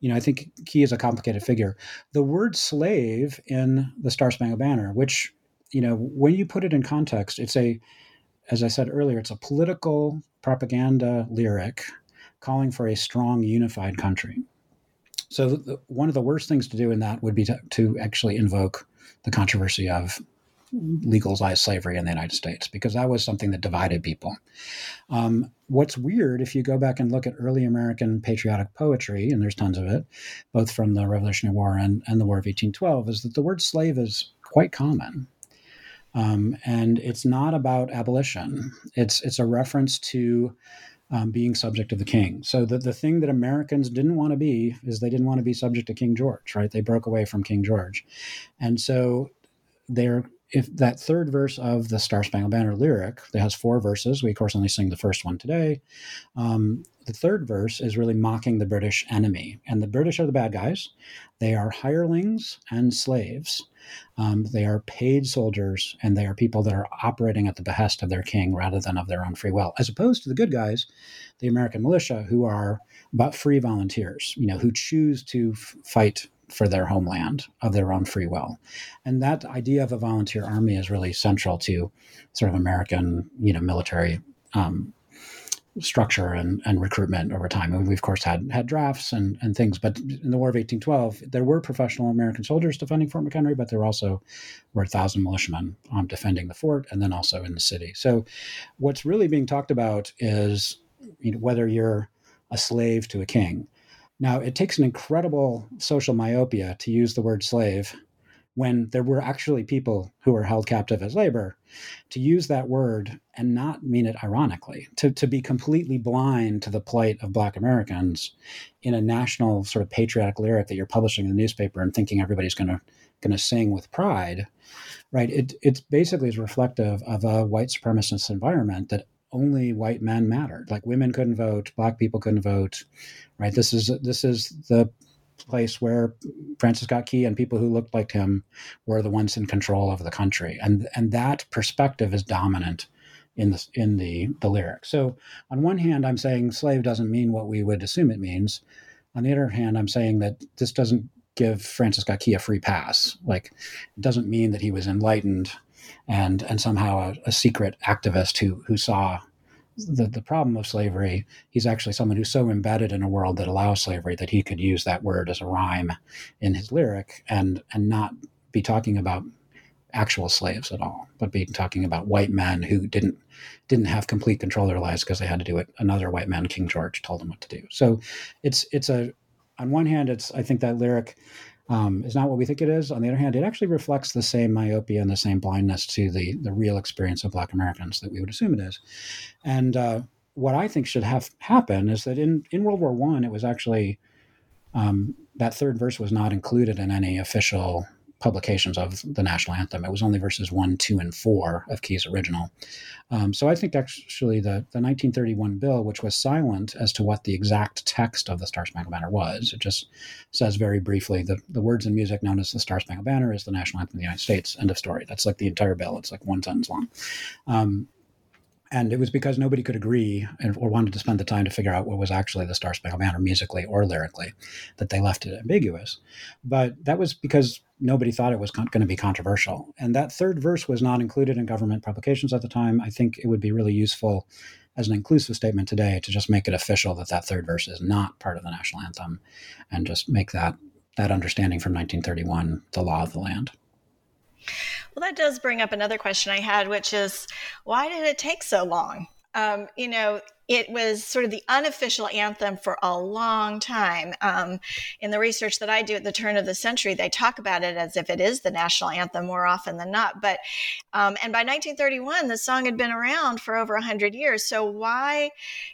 you know, I think he is a complicated figure. The word slave in the Star Spangled Banner, which you know, when you put it in context, it's a, as I said earlier, it's a political propaganda lyric calling for a strong, unified country. So the, one of the worst things to do in that would be to, to actually invoke the controversy of legalized slavery in the United States because that was something that divided people. Um, what's weird, if you go back and look at early American patriotic poetry, and there's tons of it, both from the Revolutionary War and, and the War of 1812, is that the word slave is quite common. Um, and it's not about abolition. It's it's a reference to um, being subject of the king. So the, the thing that Americans didn't want to be is they didn't want to be subject to King George, right? They broke away from King George. And so they're if that third verse of the Star Spangled Banner lyric that has four verses, we of course only sing the first one today. Um, the third verse is really mocking the British enemy, and the British are the bad guys. They are hirelings and slaves. Um, they are paid soldiers, and they are people that are operating at the behest of their king rather than of their own free will, as opposed to the good guys, the American militia, who are but free volunteers, you know, who choose to f- fight for their homeland of their own free will. And that idea of a volunteer army is really central to sort of American, you know, military um, structure and, and recruitment over time. And we of course had had drafts and, and things, but in the War of 1812, there were professional American soldiers defending Fort McHenry, but there also were a thousand militiamen um, defending the fort and then also in the city. So what's really being talked about is you know, whether you're a slave to a king now, it takes an incredible social myopia to use the word slave when there were actually people who were held captive as labor, to use that word and not mean it ironically, to, to be completely blind to the plight of Black Americans in a national sort of patriotic lyric that you're publishing in the newspaper and thinking everybody's going to going to sing with pride, right? It it basically is reflective of a white supremacist environment that only white men mattered. Like women couldn't vote, black people couldn't vote, right? This is this is the place where Francis Scott Key and people who looked like him were the ones in control of the country, and and that perspective is dominant in the in the the lyric. So on one hand, I'm saying slave doesn't mean what we would assume it means. On the other hand, I'm saying that this doesn't give Francis Scott Key a free pass. Like it doesn't mean that he was enlightened and and somehow a, a secret activist who who saw the, the problem of slavery, he's actually someone who's so embedded in a world that allows slavery that he could use that word as a rhyme in his lyric and and not be talking about actual slaves at all, but be talking about white men who didn't didn't have complete control of their lives because they had to do it. Another white man, King George, told them what to do. So it's it's a on one hand, it's I think that lyric um, is not what we think it is. On the other hand, it actually reflects the same myopia and the same blindness to the the real experience of Black Americans that we would assume it is. And uh, what I think should have happen is that in in World War One, it was actually um, that third verse was not included in any official publications of the national anthem. It was only verses one, two, and four of Key's original. Um, so I think actually the, the 1931 bill, which was silent as to what the exact text of the Star Spangled Banner was, it just says very briefly the, the words and music known as the Star Spangled Banner is the national anthem of the United States. End of story. That's like the entire bill. It's like one sentence long. Um, and it was because nobody could agree or wanted to spend the time to figure out what was actually the Star Spangled Banner musically or lyrically that they left it ambiguous. But that was because nobody thought it was con- going to be controversial. And that third verse was not included in government publications at the time. I think it would be really useful as an inclusive statement today to just make it official that that third verse is not part of the national anthem and just make that that understanding from 1931 the law of the land. Well, that does bring up another question I had, which is why did it take so long? Um, you know, it was sort of the unofficial anthem for a long time. Um, in the research that I do at the turn of the century, they talk about it as if it is the national anthem more often than not. But um, and by 1931, the song had been around for over 100 years. So why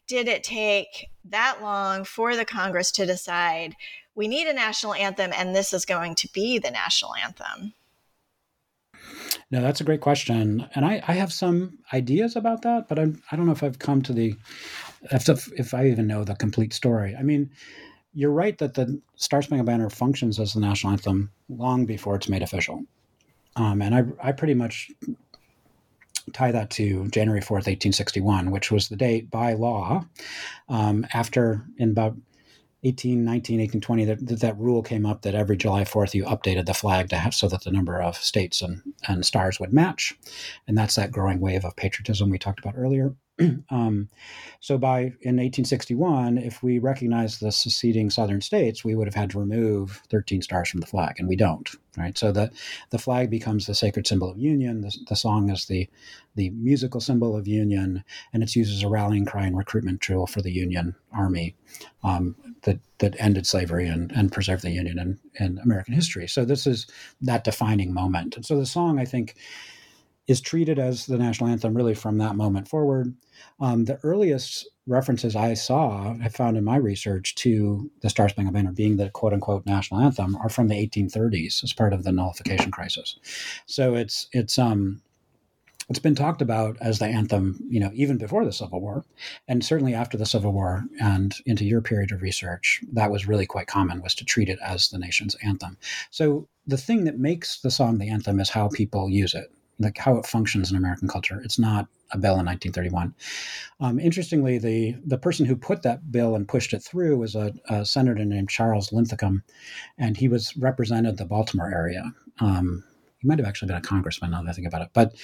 did it take that long for the Congress to decide we need a national anthem and this is going to be the national anthem? No, that's a great question, and I, I have some ideas about that, but I'm, I don't know if I've come to the if, if I even know the complete story. I mean, you're right that the Star Spangled Banner functions as the national anthem long before it's made official, um, and I I pretty much tie that to January 4th, 1861, which was the date by law um, after in about 1819, 1820, that, that rule came up that every July 4th you updated the flag to have so that the number of states and, and stars would match. And that's that growing wave of patriotism we talked about earlier. (clears throat) um, so by in 1861, if we recognized the seceding southern states, we would have had to remove 13 stars from the flag, and we don't. Right. So the the flag becomes the sacred symbol of union. The, the song is the the musical symbol of union, and it's used as a rallying cry and recruitment tool for the Union Army um, that that ended slavery and, and preserved the Union in, in American history. So this is that defining moment. And so the song, I think is treated as the national anthem really from that moment forward. Um, the earliest references I saw, I found in my research to the Star Spangled Banner being the quote unquote national anthem, are from the 1830s as part of the nullification crisis. So it's it's um it's been talked about as the anthem, you know, even before the Civil War, and certainly after the Civil War and into your period of research, that was really quite common was to treat it as the nation's anthem. So the thing that makes the song the anthem is how people use it like how it functions in American culture. It's not a bill in 1931. Um, interestingly, the the person who put that bill and pushed it through was a, a senator named Charles Linthicum, and he was represented the Baltimore area. Um, he might have actually been a congressman now that I think about it. But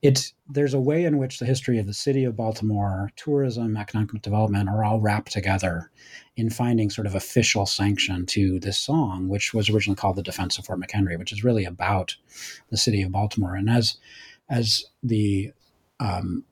it's there's a way in which the history of the city of Baltimore, tourism, economic development are all wrapped together in finding sort of official sanction to this song, which was originally called the Defense of Fort McHenry, which is really about the city of Baltimore. And as as the um,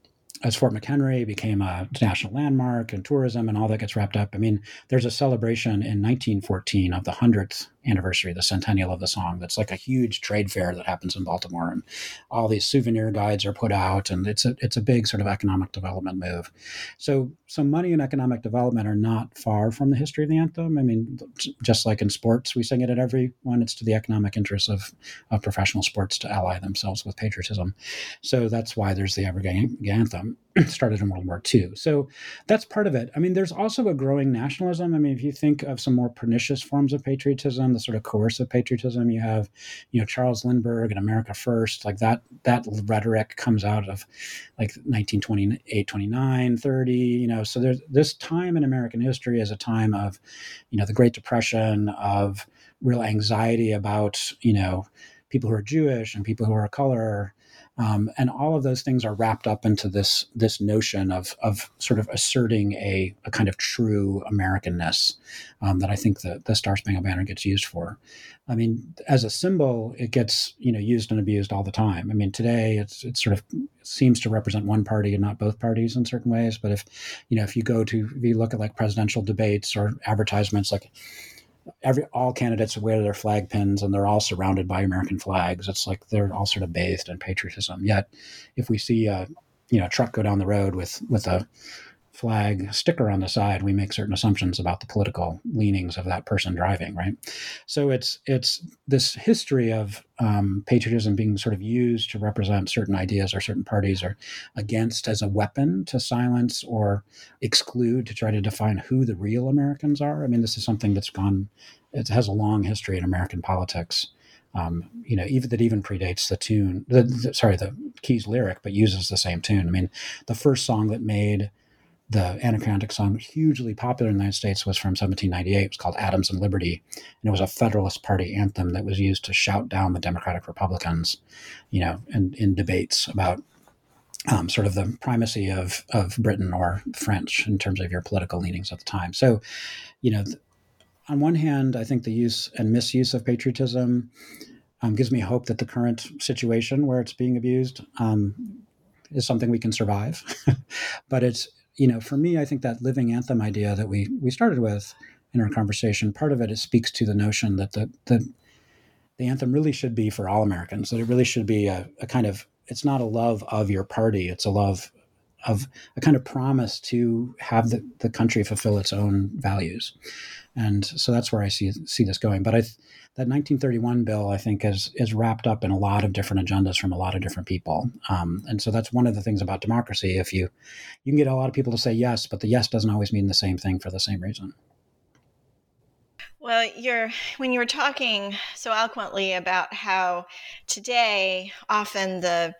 as Fort McHenry became a national landmark and tourism and all that gets wrapped up. I mean, there's a celebration in 1914 of the 100th anniversary, the centennial of the song. That's like a huge trade fair that happens in Baltimore, and all these souvenir guides are put out, and it's a it's a big sort of economic development move. So, so money and economic development are not far from the history of the anthem. I mean, just like in sports, we sing it at every one. It's to the economic interests of of professional sports to ally themselves with patriotism. So that's why there's the Evergreen anthem started in World War II. So that's part of it. I mean, there's also a growing nationalism. I mean, if you think of some more pernicious forms of patriotism, the sort of coercive patriotism, you have, you know, Charles Lindbergh and America First, like that, that rhetoric comes out of like 1928, 29, 30, you know, so there's this time in American history is a time of, you know, the Great Depression, of real anxiety about, you know, people who are Jewish and people who are color um, and all of those things are wrapped up into this this notion of of sort of asserting a, a kind of true Americanness um, that I think the the Star Spangled Banner gets used for. I mean, as a symbol, it gets you know used and abused all the time. I mean, today it's it sort of seems to represent one party and not both parties in certain ways. But if you know if you go to if you look at like presidential debates or advertisements, like every all candidates wear their flag pins and they're all surrounded by American flags. It's like they're all sort of bathed in patriotism. Yet, if we see a you know truck go down the road with with a flag sticker on the side, we make certain assumptions about the political leanings of that person driving, right? So it's it's this history of um, patriotism being sort of used to represent certain ideas or certain parties or against as a weapon to silence or exclude to try to define who the real Americans are. I mean, this is something that's gone. It has a long history in American politics. Um, you know, even that even predates the tune. The, the, sorry, the Keys lyric, but uses the same tune. I mean, the first song that made the Anacreontic song hugely popular in the United States was from 1798. It was called Adams and Liberty, and it was a Federalist Party anthem that was used to shout down the Democratic Republicans, you know, in, in debates about um, sort of the primacy of of Britain or French in terms of your political leanings at the time. So, you know, on one hand, I think the use and misuse of patriotism um, gives me hope that the current situation where it's being abused um, is something we can survive. (laughs) but it's you know, for me, I think that living anthem idea that we we started with in our conversation, part of it, it speaks to the notion that the the the anthem really should be for all Americans. That it really should be a, a kind of it's not a love of your party. It's a love of a kind of promise to have the, the country fulfill its own values. And so that's where I see see this going. But I that 1931 bill, I think, is is wrapped up in a lot of different agendas from a lot of different people. Um, and so that's one of the things about democracy. If you you can get a lot of people to say yes, but the yes doesn't always mean the same thing for the same reason. Well, you're when you were talking so eloquently about how today often the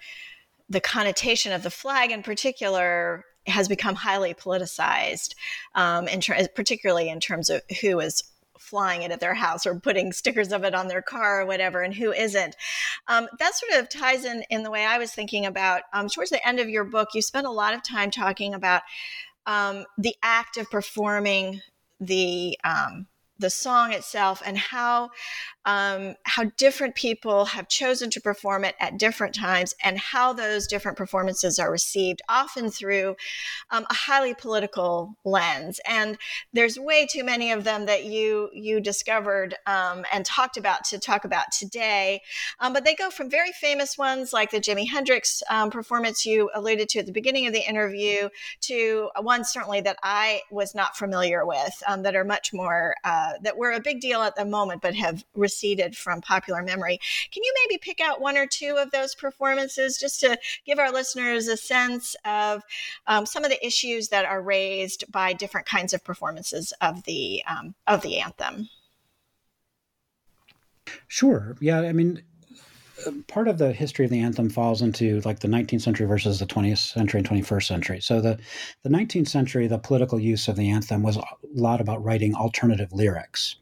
the connotation of the flag in particular has become highly politicized, um, in particularly in terms of who is flying it at their house or putting stickers of it on their car or whatever, and who isn't. Um, that sort of ties in in the way I was thinking about. Um, towards the end of your book, you spent a lot of time talking about um, the act of performing the um, the song itself and how um, how different people have chosen to perform it at different times and how those different performances are received, often through um, a highly political lens. And there's way too many of them that you you discovered um, and talked about to talk about today. Um, but they go from very famous ones like the Jimi Hendrix um, performance you alluded to at the beginning of the interview to one certainly that I was not familiar with um, that are much more uh, that were a big deal at the moment but have receded from popular memory. Can you maybe pick out one or two of those performances just to give our listeners a sense of um, some of the issues that are raised by different kinds of performances of the um, of the anthem? Sure. Yeah. I mean, part of the history of the anthem falls into like the 19th century versus the 20th century and 21st century. So the the 19th century, the political use of the anthem was a lot about writing alternative lyrics.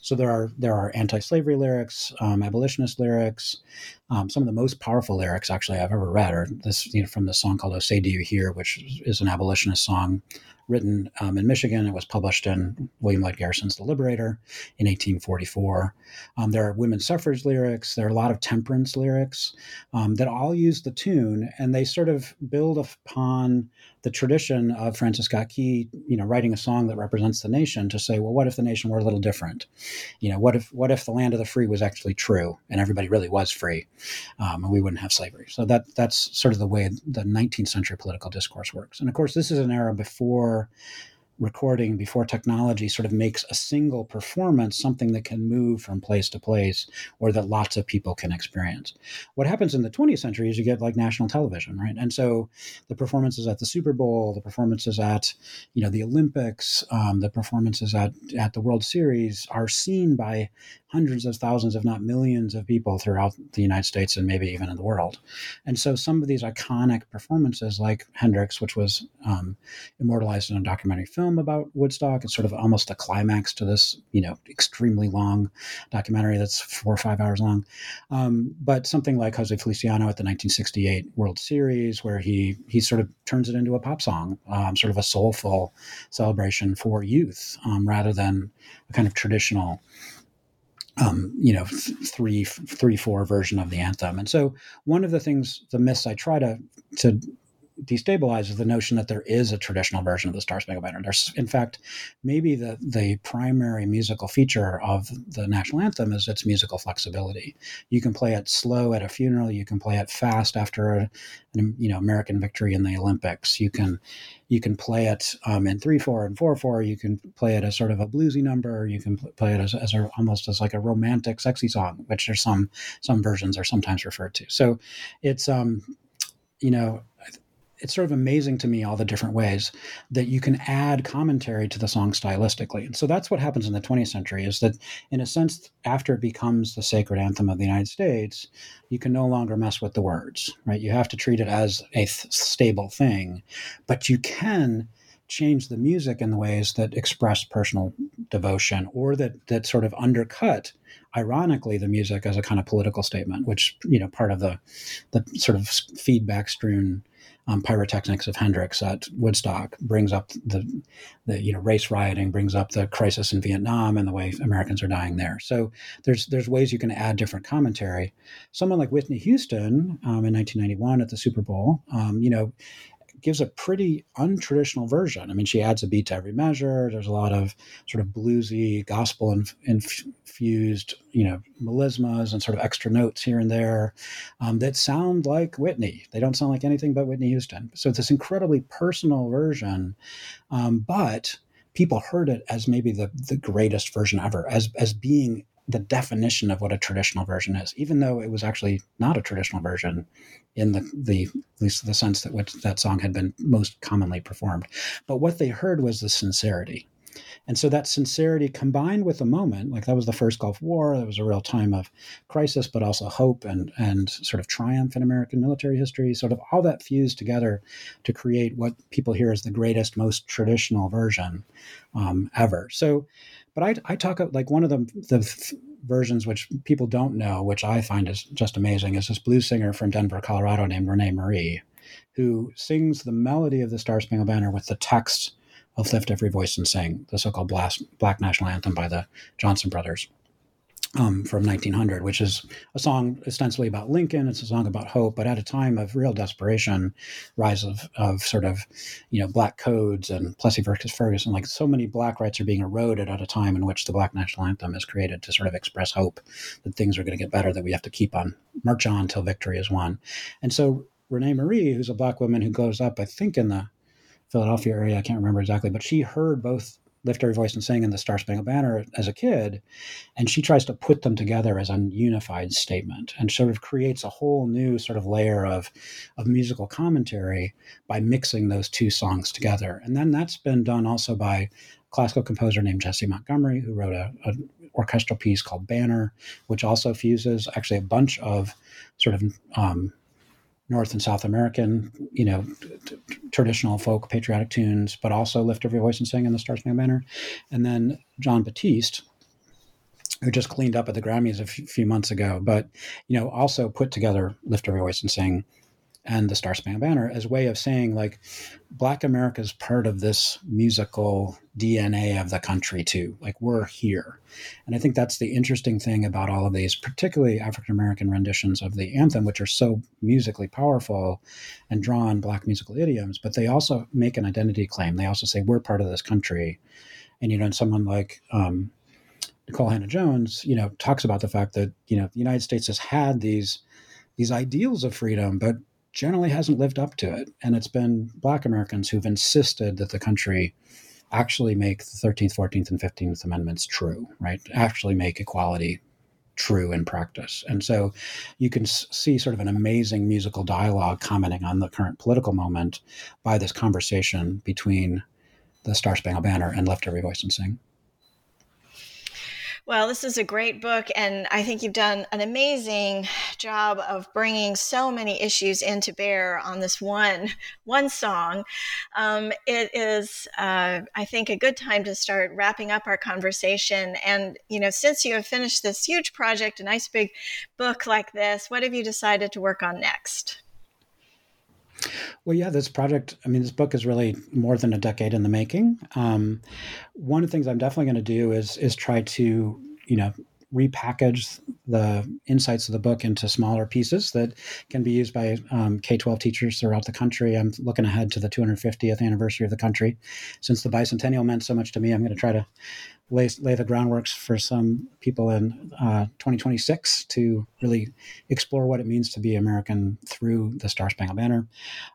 So there are there are anti-slavery lyrics, um, abolitionist lyrics. Um, some of the most powerful lyrics actually I've ever read are this you know from the song called "Oh Say Do You Hear," which is an abolitionist song written um, in Michigan. It was published in William Lloyd Garrison's The Liberator in 1844. Um, there are women's suffrage lyrics. There are a lot of temperance lyrics um, that all use the tune, and they sort of build upon the tradition of Francis Scott Key, you know, writing a song that represents the nation to say, well, what if the nation were a little different? You know, what if what if the land of the free was actually true and everybody really was free, um, and we wouldn't have slavery? So that that's sort of the way the 19th century political discourse works. And of course, this is an era before or recording before technology sort of makes a single performance something that can move from place to place or that lots of people can experience. What happens in the 20th century is you get like national television, right? And so the performances at the Super Bowl, the performances at you know the Olympics, um, the performances at at the World Series are seen by hundreds of thousands, if not millions, of people throughout the United States and maybe even in the world. And so some of these iconic performances, like Hendrix, which was um, immortalized in a documentary film about Woodstock, it's sort of almost a climax to this, you know, extremely long documentary that's four or five hours long. Um, but something like Jose Feliciano at the 1968 World Series, where he he sort of turns it into a pop song, um, sort of a soulful celebration for youth, um, rather than a kind of traditional um, you know, three, three, four version of the anthem. And so one of the things, the myths I try to to destabilize is the notion that there is a traditional version of the Star Spangled Banner. There's, in fact, maybe the the primary musical feature of the national anthem is its musical flexibility. You can play it slow at a funeral. You can play it fast after a, an you know American victory in the Olympics. You can you can play it um, in three four and four four. You can play it as sort of a bluesy number. You can play it as, as a, almost as like a romantic, sexy song, which some some versions are sometimes referred to. So it's um you know it's sort of amazing to me all the different ways that you can add commentary to the song stylistically. And so that's what happens in the 20th century is that in a sense after it becomes the sacred anthem of the United States, you can no longer mess with the words, right? You have to treat it as a th- stable thing, but you can change the music in the ways that express personal devotion or that that sort of undercut ironically the music as a kind of political statement which you know part of the the sort of feedback strewn um, pyrotechnics of Hendrix at Woodstock brings up the, the you know race rioting, brings up the crisis in Vietnam and the way Americans are dying there. So there's there's ways you can add different commentary. Someone like Whitney Houston um, in 1991 at the Super Bowl, um, you know, gives a pretty untraditional version. I mean, she adds a beat to every measure. There's a lot of sort of bluesy, gospel infused, you know, melismas and sort of extra notes here and there um, that sound like Whitney. They don't sound like anything but Whitney Houston. So it's this incredibly personal version, um, but people heard it as maybe the the greatest version ever, as as being the definition of what a traditional version is, even though it was actually not a traditional version in the, the at least the sense that what that song had been most commonly performed. But what they heard was the sincerity. And so that sincerity combined with the moment, like that was the first Gulf War, that was a real time of crisis, but also hope and and sort of triumph in American military history, sort of all that fused together to create what people hear as the greatest, most traditional version um, ever. So but I, I talk uh, like one of the, the versions which people don't know, which I find is just amazing, is this blues singer from Denver, Colorado named Renee Marie, who sings the melody of the Star Spangled Banner with the text of Lift Every Voice and Sing, the so called Black National Anthem by the Johnson Brothers. Um, from 1900, which is a song ostensibly about Lincoln. It's a song about hope, but at a time of real desperation, rise of, of sort of, you know, black codes and Plessy versus Ferguson, like so many black rights are being eroded at a time in which the Black National Anthem is created to sort of express hope that things are going to get better, that we have to keep on, march on till victory is won. And so Renee Marie, who's a black woman who grows up, I think, in the Philadelphia area, I can't remember exactly, but she heard both lift every voice and sing in the Star Spangled Banner as a kid, and she tries to put them together as a unified statement and sort of creates a whole new sort of layer of of musical commentary by mixing those two songs together. And then that's been done also by a classical composer named Jessie Montgomery, who wrote a, a orchestral piece called Banner, which also fuses actually a bunch of sort of um, North and South American, you know, t- t- traditional folk patriotic tunes, but also Lift Every Voice and Sing in the Star Spangled Banner. And then Jon Batiste, who just cleaned up at the Grammys a f- few months ago, but, you know, also put together Lift Every Voice and Sing and the Star Spangled Banner as way of saying like Black America is part of this musical DNA of the country too. Like we're here, and I think that's the interesting thing about all of these, particularly African American renditions of the anthem, which are so musically powerful and draw on Black musical idioms, but they also make an identity claim. They also say we're part of this country, and you know, and someone like um, Nikole Hannah Jones, you know, talks about the fact that you know the United States has had these these ideals of freedom, but generally hasn't lived up to it. And it's been Black Americans who've insisted that the country actually make the 13th, 14th, and 15th Amendments true, right? Actually make equality true in practice. And so you can see sort of an amazing musical dialogue commenting on the current political moment by this conversation between the Star Spangled Banner and Lift Every Voice and Sing. Well, this is a great book, and I think you've done an amazing job of bringing so many issues into bear on this one (laughs) one song. Um, it is, uh, I think, a good time to start wrapping up our conversation. And you know, since you have finished this huge project, a nice big book like this, what have you decided to work on next? Well, yeah, this project, I mean, this book is really more than a decade in the making. Um, one of the things I'm definitely going to do is is try to, you know, repackage the insights of the book into smaller pieces that can be used by um, K 12 teachers throughout the country. I'm looking ahead to the 250th anniversary of the country. Since the bicentennial meant so much to me, I'm going to try to lay, lay the groundworks for some people in uh, 2026 to really explore what it means to be American through the Star Spangled Banner.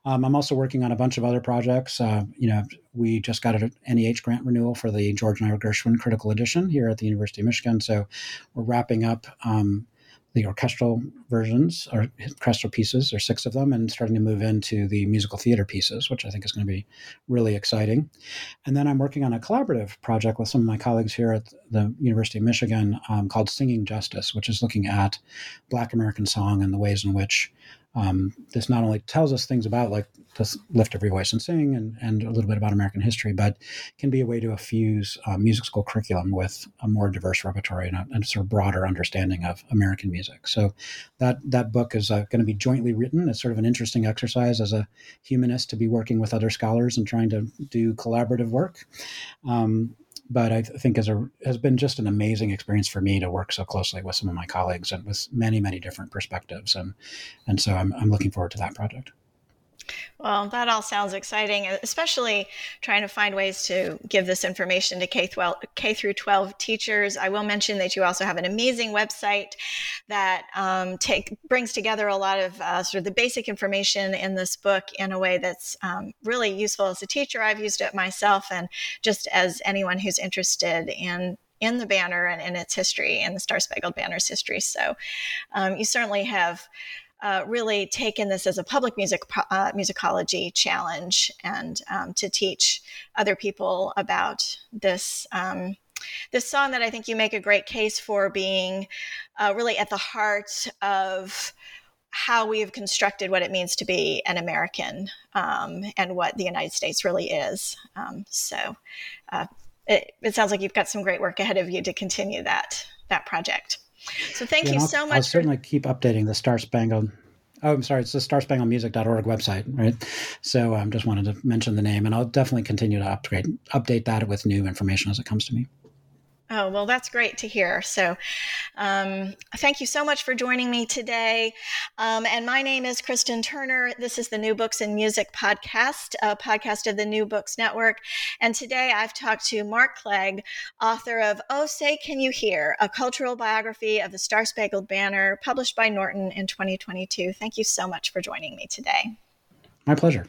Um, I'm also working on a bunch of other projects. Uh, you know, we just got an NEH grant renewal for the George and Ira Gershwin Critical Edition here at the University of Michigan. So we're wrapping up um, the orchestral versions or orchestral pieces, or six of them, and starting to move into the musical theater pieces, which I think is going to be really exciting. And then I'm working on a collaborative project with some of my colleagues here at the University of Michigan um, called Singing Justice, which is looking at Black American song and the ways in which um, this not only tells us things about like this lift every voice and sing and, and a little bit about American history, but can be a way to fuse uh, music school curriculum with a more diverse repertory and a, and sort of broader understanding of American music. So that that book is uh, going to be jointly written. It's sort of an interesting exercise as a humanist to be working with other scholars and trying to do collaborative work. Um, but I think a has been just an amazing experience for me to work so closely with some of my colleagues and with many many different perspectives and and so I'm I'm looking forward to that project. Well, that all sounds exciting, especially trying to find ways to give this information to K, 12, K through 12 teachers. I will mention that you also have an amazing website that um, take brings together a lot of uh, sort of the basic information in this book in a way that's um, really useful as a teacher. I've used it myself, and just as anyone who's interested in in the banner and in its history and the Star Spangled Banner's history. So um, you certainly have uh, really taken this as a public music uh, musicology challenge and um, to teach other people about this um, this song that I think you make a great case for being uh, really at the heart of how we have constructed what it means to be an American um, and what the United States really is. Um, so uh, it, it sounds like you've got some great work ahead of you to continue that that project. So thank yeah, you so much. I'll certainly keep updating the Star Spangled. Oh, I'm sorry. It's the starspangledmusic.org website, right? So I um, just wanted to mention the name, and I'll definitely continue to upgrade, update that with new information as it comes to me. Oh, well, that's great to hear. So, um, thank you so much for joining me today. Um, and my name is Kristen Turner. This is the New Books in Music podcast, a podcast of the New Books Network. And today I've talked to Mark Clague, author of Oh Say Can You Hear, a cultural biography of the Star Spangled Banner, published by Norton in 2022. Thank you so much for joining me today. My pleasure.